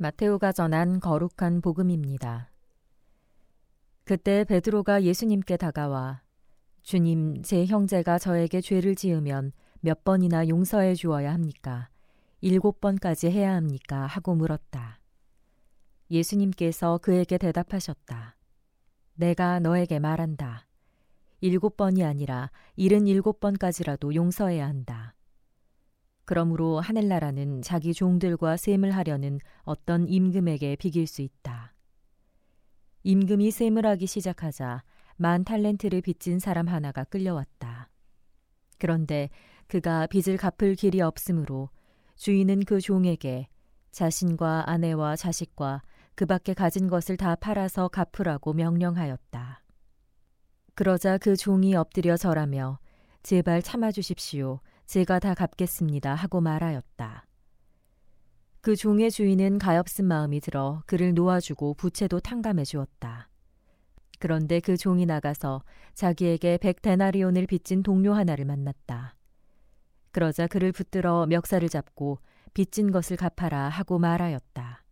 마테오가 전한 거룩한 복음입니다. 그때 베드로가 예수님께 다가와 주님, 제 형제가 저에게 죄를 지으면 몇 번이나 용서해 주어야 합니까? 일곱 번까지 해야 합니까? 하고 물었다. 예수님께서 그에게 대답하셨다. 내가 너에게 말한다. 일곱 번이 아니라 일흔 일곱 번까지라도 용서해야 한다. 그러므로 하늘나라는 자기 종들과 셈을 하려는 어떤 임금에게 비길 수 있다. 임금이 셈을 하기 시작하자 만 탈렌트를 빚진 사람 하나가 끌려왔다. 그런데 그가 빚을 갚을 길이 없으므로 주인은 그 종에게 자신과 아내와 자식과 그 밖에 가진 것을 다 팔아서 갚으라고 명령하였다. 그러자 그 종이 엎드려 절하며 제발 참아주십시오. 제가 다 갚겠습니다 하고 말하였다. 그 종의 주인은 가엾은 마음이 들어 그를 놓아주고 부채도 탕감해 주었다. 그런데 그 종이 나가서 자기에게 백 데나리온을 빚진 동료 하나를 만났다. 그러자 그를 붙들어 멱살을 잡고 빚진 것을 갚아라 하고 말하였다.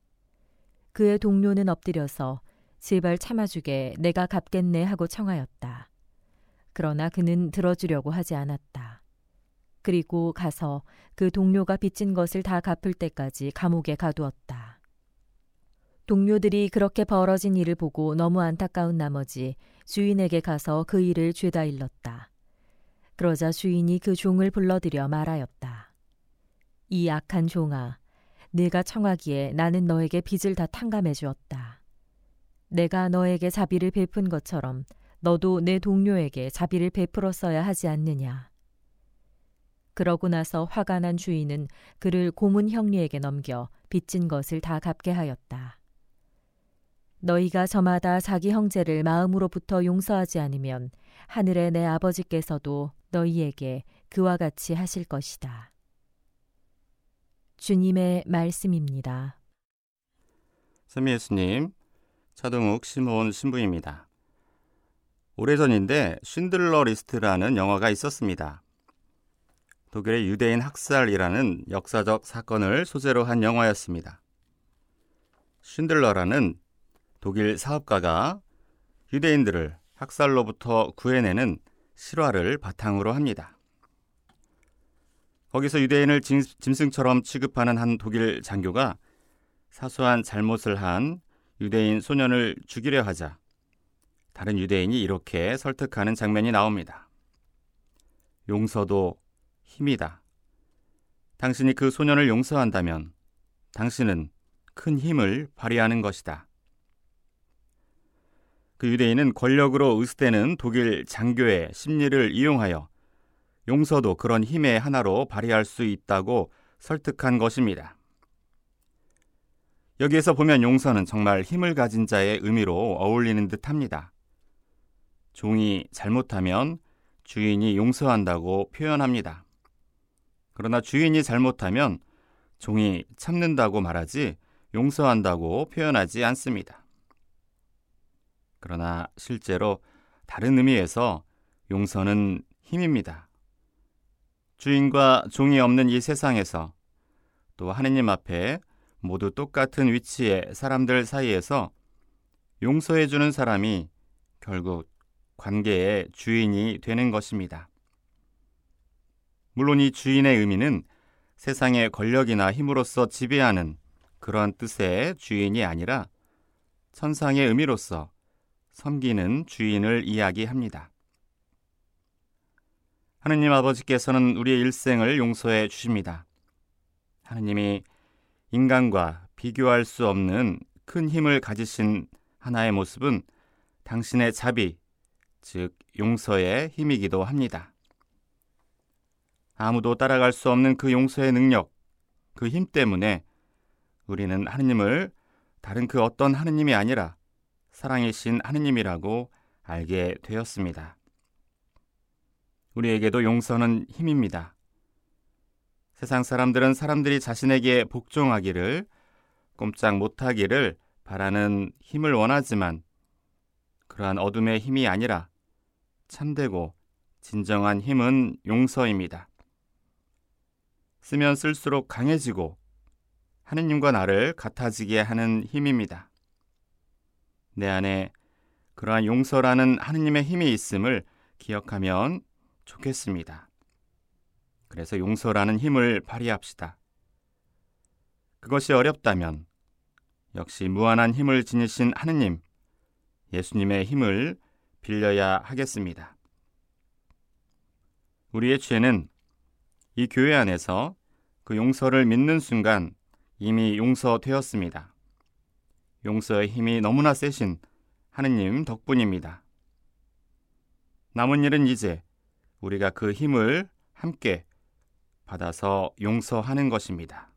그의 동료는 엎드려서 제발 참아주게 내가 갚겠네 하고 청하였다. 그러나 그는 들어주려고 하지 않았다. 그리고 가서 그 동료가 빚진 것을 다 갚을 때까지 감옥에 가두었다. 동료들이 그렇게 벌어진 일을 보고 너무 안타까운 나머지 주인에게 가서 그 일을 죄다 일렀다. 그러자 주인이 그 종을 불러들여 말하였다. 이 악한 종아, 내가 청하기에 나는 너에게 빚을 다 탕감해 주었다. 내가 너에게 자비를 베푼 것처럼 너도 내 동료에게 자비를 베풀었어야 하지 않느냐. 그러고 나서 화가 난 주인은 그를 고문 형리에게 넘겨 빚진 것을 다 갚게 하였다. 너희가 저마다 자기 형제를 마음으로부터 용서하지 않으면 하늘의 내 아버지께서도 너희에게 그와 같이 하실 것이다. 주님의 말씀입니다. 찬미 예수님, 차동욱 시몬 신부입니다. 오래전인데 쉰들러 리스트라는 영화가 있었습니다. 독일의 유대인 학살이라는 역사적 사건을 소재로 한 영화였습니다. 쉰들러라는 독일 사업가가 유대인들을 학살로부터 구해내는 실화를 바탕으로 합니다. 거기서 유대인을 짐승처럼 취급하는 한 독일 장교가 사소한 잘못을 한 유대인 소년을 죽이려 하자 다른 유대인이 이렇게 설득하는 장면이 나옵니다. 용서도 힘이다. 당신이 그 소년을 용서한다면 당신은 큰 힘을 발휘하는 것이다. 그 유대인은 권력으로 의스되는 독일 장교의 심리를 이용하여 용서도 그런 힘의 하나로 발휘할 수 있다고 설득한 것입니다. 여기에서 보면 용서는 정말 힘을 가진 자의 의미로 어울리는 듯 합니다. 종이 잘못하면 주인이 용서한다고 표현합니다. 그러나 주인이 잘못하면 종이 참는다고 말하지 용서한다고 표현하지 않습니다. 그러나 실제로 다른 의미에서 용서는 힘입니다. 주인과 종이 없는 이 세상에서 또 하느님 앞에 모두 똑같은 위치의 사람들 사이에서 용서해주는 사람이 결국 관계의 주인이 되는 것입니다. 물론 이 주인의 의미는 세상의 권력이나 힘으로서 지배하는 그러한 뜻의 주인이 아니라 천상의 의미로서 섬기는 주인을 이야기합니다. 하느님 아버지께서는 우리의 일생을 용서해 주십니다. 하느님이 인간과 비교할 수 없는 큰 힘을 가지신 하나의 모습은 당신의 자비, 즉 용서의 힘이기도 합니다. 아무도 따라갈 수 없는 그 용서의 능력, 그 힘 때문에 우리는 하느님을 다른 그 어떤 하느님이 아니라 사랑이신 하느님이라고 알게 되었습니다. 우리에게도 용서는 힘입니다. 세상 사람들은 사람들이 자신에게 복종하기를 꼼짝 못하기를 바라는 힘을 원하지만 그러한 어둠의 힘이 아니라 참되고 진정한 힘은 용서입니다. 쓰면 쓸수록 강해지고 하느님과 나를 같아지게 하는 힘입니다. 내 안에 그러한 용서라는 하느님의 힘이 있음을 기억하면 좋겠습니다. 그래서 용서라는 힘을 발휘합시다. 그것이 어렵다면 역시 무한한 힘을 지니신 하느님, 예수님의 힘을 빌려야 하겠습니다. 우리의 죄는 이 교회 안에서 그 용서를 믿는 순간 이미 용서되었습니다. 용서의 힘이 너무나 세신 하느님 덕분입니다. 남은 일은 이제 우리가 그 힘을 함께 받아서 용서하는 것입니다.